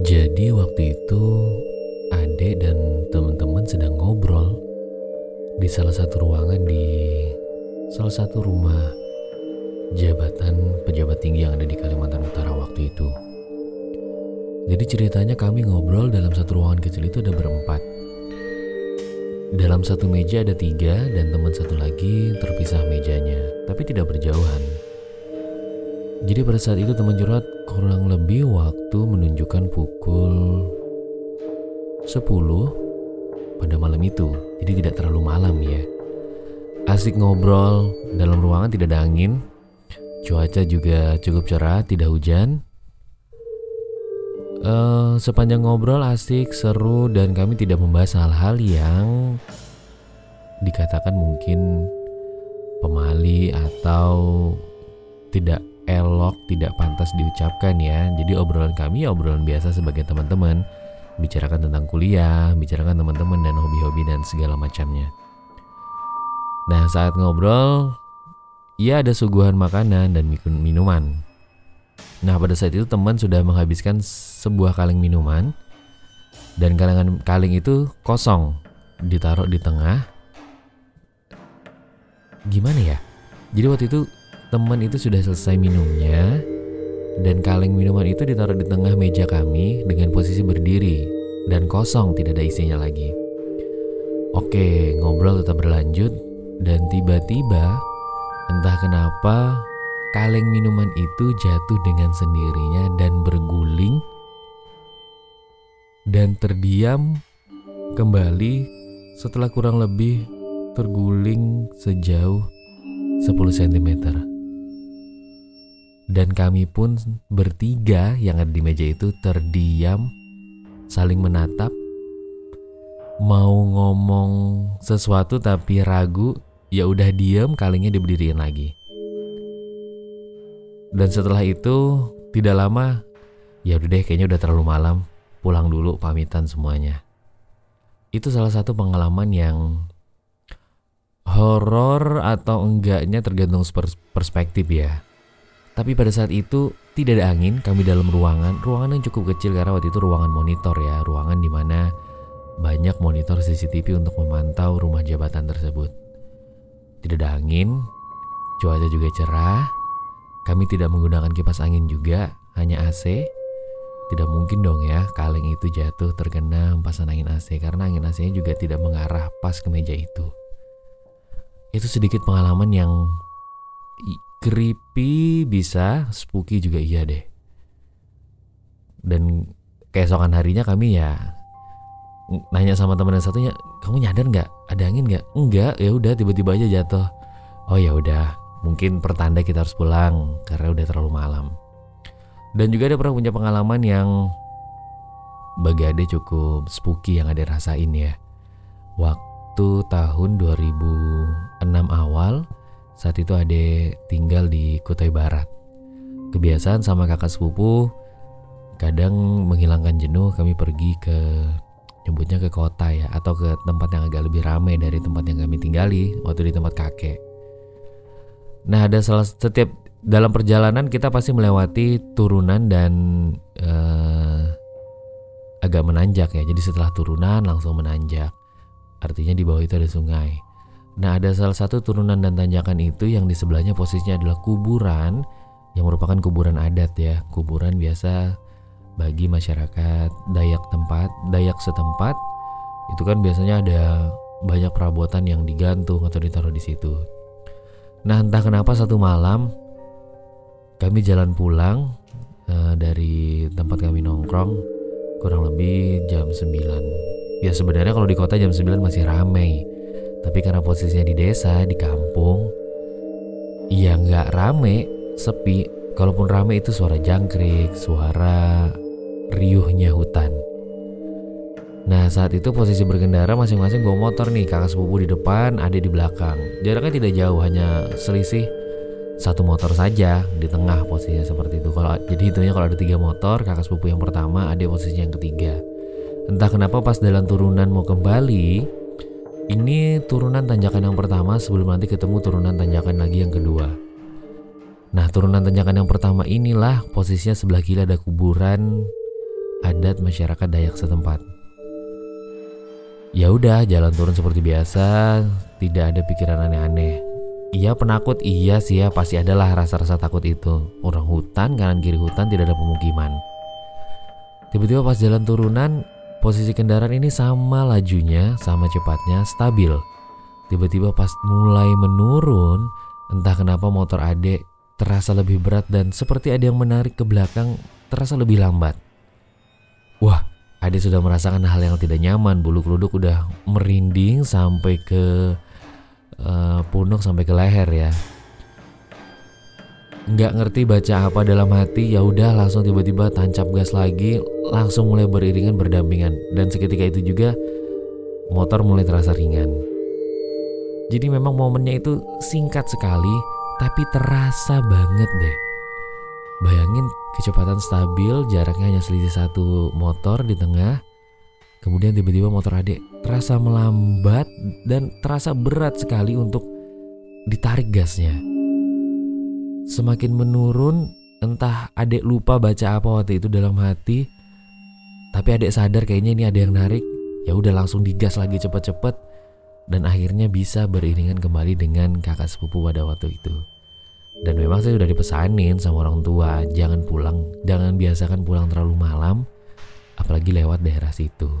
Jadi waktu itu Ade dan teman-teman sedang ngobrol di salah satu ruangan di salah satu rumah jabatan pejabat tinggi yang ada di Kalimantan Utara waktu itu. Jadi ceritanya kami ngobrol dalam satu ruangan kecil itu ada berempat. Dalam satu meja ada tiga dan teman satu lagi terpisah mejanya, tapi tidak berjauhan. Jadi pada saat itu teman curhat kurang lebih waktu menunjukkan pukul 10 pada malam itu. Jadi tidak terlalu malam ya. Asik ngobrol, dalam ruangan tidak ada angin. Cuaca juga cukup cerah, tidak hujan. Uh, sepanjang ngobrol asik, seru dan kami tidak membahas hal-hal yang dikatakan mungkin pemali atau tidak elok, tidak pantas diucapkan ya. Jadi obrolan kami ya obrolan biasa sebagai teman-teman, bicarakan tentang kuliah, bicarakan teman-teman dan hobi-hobi dan segala macamnya. Nah, saat ngobrol, ya ada suguhan makanan dan minuman. Nah pada saat itu teman sudah menghabiskan sebuah kaleng minuman dan kalengan kaleng itu kosong ditaruh di tengah. Gimana ya? Jadi waktu itu teman itu sudah selesai minumnya dan kaleng minuman itu ditaruh di tengah meja kami dengan posisi berdiri dan kosong tidak ada isinya lagi. Oke, ngobrol tetap berlanjut dan tiba-tiba entah kenapa kaleng minuman itu jatuh dengan sendirinya dan berguling dan terdiam kembali setelah kurang lebih terguling sejauh 10 cm. Dan kami pun bertiga yang ada di meja itu terdiam saling menatap mau ngomong sesuatu tapi ragu ya udah diem kalingnya diberdiriin lagi dan setelah itu tidak lama ya udah deh kayaknya udah terlalu malam, pulang dulu pamitan semuanya. Itu salah satu pengalaman yang horor atau enggaknya tergantung perspektif ya. Tapi pada saat itu tidak ada angin, kami dalam ruangan, ruangan yang cukup kecil karena waktu itu ruangan monitor ya, ruangan di mana banyak monitor CCTV untuk memantau rumah jabatan tersebut. Tidak ada angin, cuaca juga cerah, kami tidak menggunakan kipas angin juga, hanya AC. Tidak mungkin dong ya kaleng itu jatuh terkena empasan angin AC karena angin AC-nya juga tidak mengarah pas ke meja itu. Itu sedikit pengalaman yang creepy bisa, spooky juga iya deh. Dan keesokan harinya kami ya nanya sama teman yang satunya, kamu nyadar nggak ada angin nggak? Enggak, ya udah tiba-tiba aja jatuh. Oh ya udah, mungkin pertanda kita harus pulang karena udah terlalu malam. Dan juga ada pernah punya pengalaman yang bagi Ade cukup spooky yang ada rasain ya. Waktu tahun 2006 awal, saat itu Ade tinggal di Kutai Barat. Kebiasaan sama kakak sepupu, kadang menghilangkan jenuh kami pergi ke nyebutnya ke kota ya atau ke tempat yang agak lebih ramai dari tempat yang kami tinggali waktu di tempat kakek. Nah, ada salah setiap dalam perjalanan kita pasti melewati turunan dan uh, agak menanjak ya. Jadi setelah turunan langsung menanjak. Artinya di bawah itu ada sungai. Nah, ada salah satu turunan dan tanjakan itu yang di sebelahnya posisinya adalah kuburan yang merupakan kuburan adat ya. Kuburan biasa bagi masyarakat Dayak tempat, Dayak setempat. Itu kan biasanya ada banyak perabotan yang digantung atau ditaruh di situ. Nah entah kenapa satu malam kami jalan pulang uh, dari tempat kami nongkrong kurang lebih jam 9 Ya sebenarnya kalau di kota jam 9 masih ramai Tapi karena posisinya di desa, di kampung Ya nggak rame, sepi. Kalaupun rame itu suara jangkrik, suara riuhnya hutan Nah saat itu posisi berkendara masing-masing gue motor nih kakak sepupu di depan ada di belakang Jaraknya tidak jauh hanya selisih satu motor saja di tengah posisinya seperti itu kalau jadi hitungnya kalau ada tiga motor kakak sepupu yang pertama ada posisinya yang ketiga entah kenapa pas dalam turunan mau kembali Ini turunan tanjakan yang pertama sebelum nanti ketemu turunan tanjakan lagi yang kedua. Nah, turunan tanjakan yang pertama inilah posisinya sebelah kiri ada kuburan adat masyarakat Dayak setempat. Ya udah, jalan turun seperti biasa, tidak ada pikiran aneh-aneh. Iya penakut, iya sih ya pasti adalah rasa-rasa takut itu. Orang hutan, kanan kiri hutan tidak ada pemukiman. Tiba-tiba pas jalan turunan, posisi kendaraan ini sama lajunya, sama cepatnya, stabil. Tiba-tiba pas mulai menurun, entah kenapa motor adek terasa lebih berat dan seperti ada yang menarik ke belakang terasa lebih lambat. Wah, adek sudah merasakan hal yang tidak nyaman, bulu kuduk udah merinding sampai ke uh, punuk sampai ke leher ya. Nggak ngerti baca apa dalam hati. Ya udah langsung tiba-tiba tancap gas lagi. Langsung mulai beriringan berdampingan. Dan seketika itu juga motor mulai terasa ringan. Jadi memang momennya itu singkat sekali tapi terasa banget deh bayangin kecepatan stabil jaraknya hanya selisih satu motor di tengah Kemudian tiba-tiba motor adik terasa melambat dan terasa berat sekali untuk ditarik gasnya. Semakin menurun, entah adik lupa baca apa waktu itu dalam hati, tapi adik sadar kayaknya ini ada yang narik. Ya udah langsung digas lagi cepet-cepet dan akhirnya bisa beriringan kembali dengan kakak sepupu pada waktu itu. Dan memang saya sudah dipesanin sama orang tua, jangan pulang, jangan biasakan pulang terlalu malam, apalagi lewat daerah situ.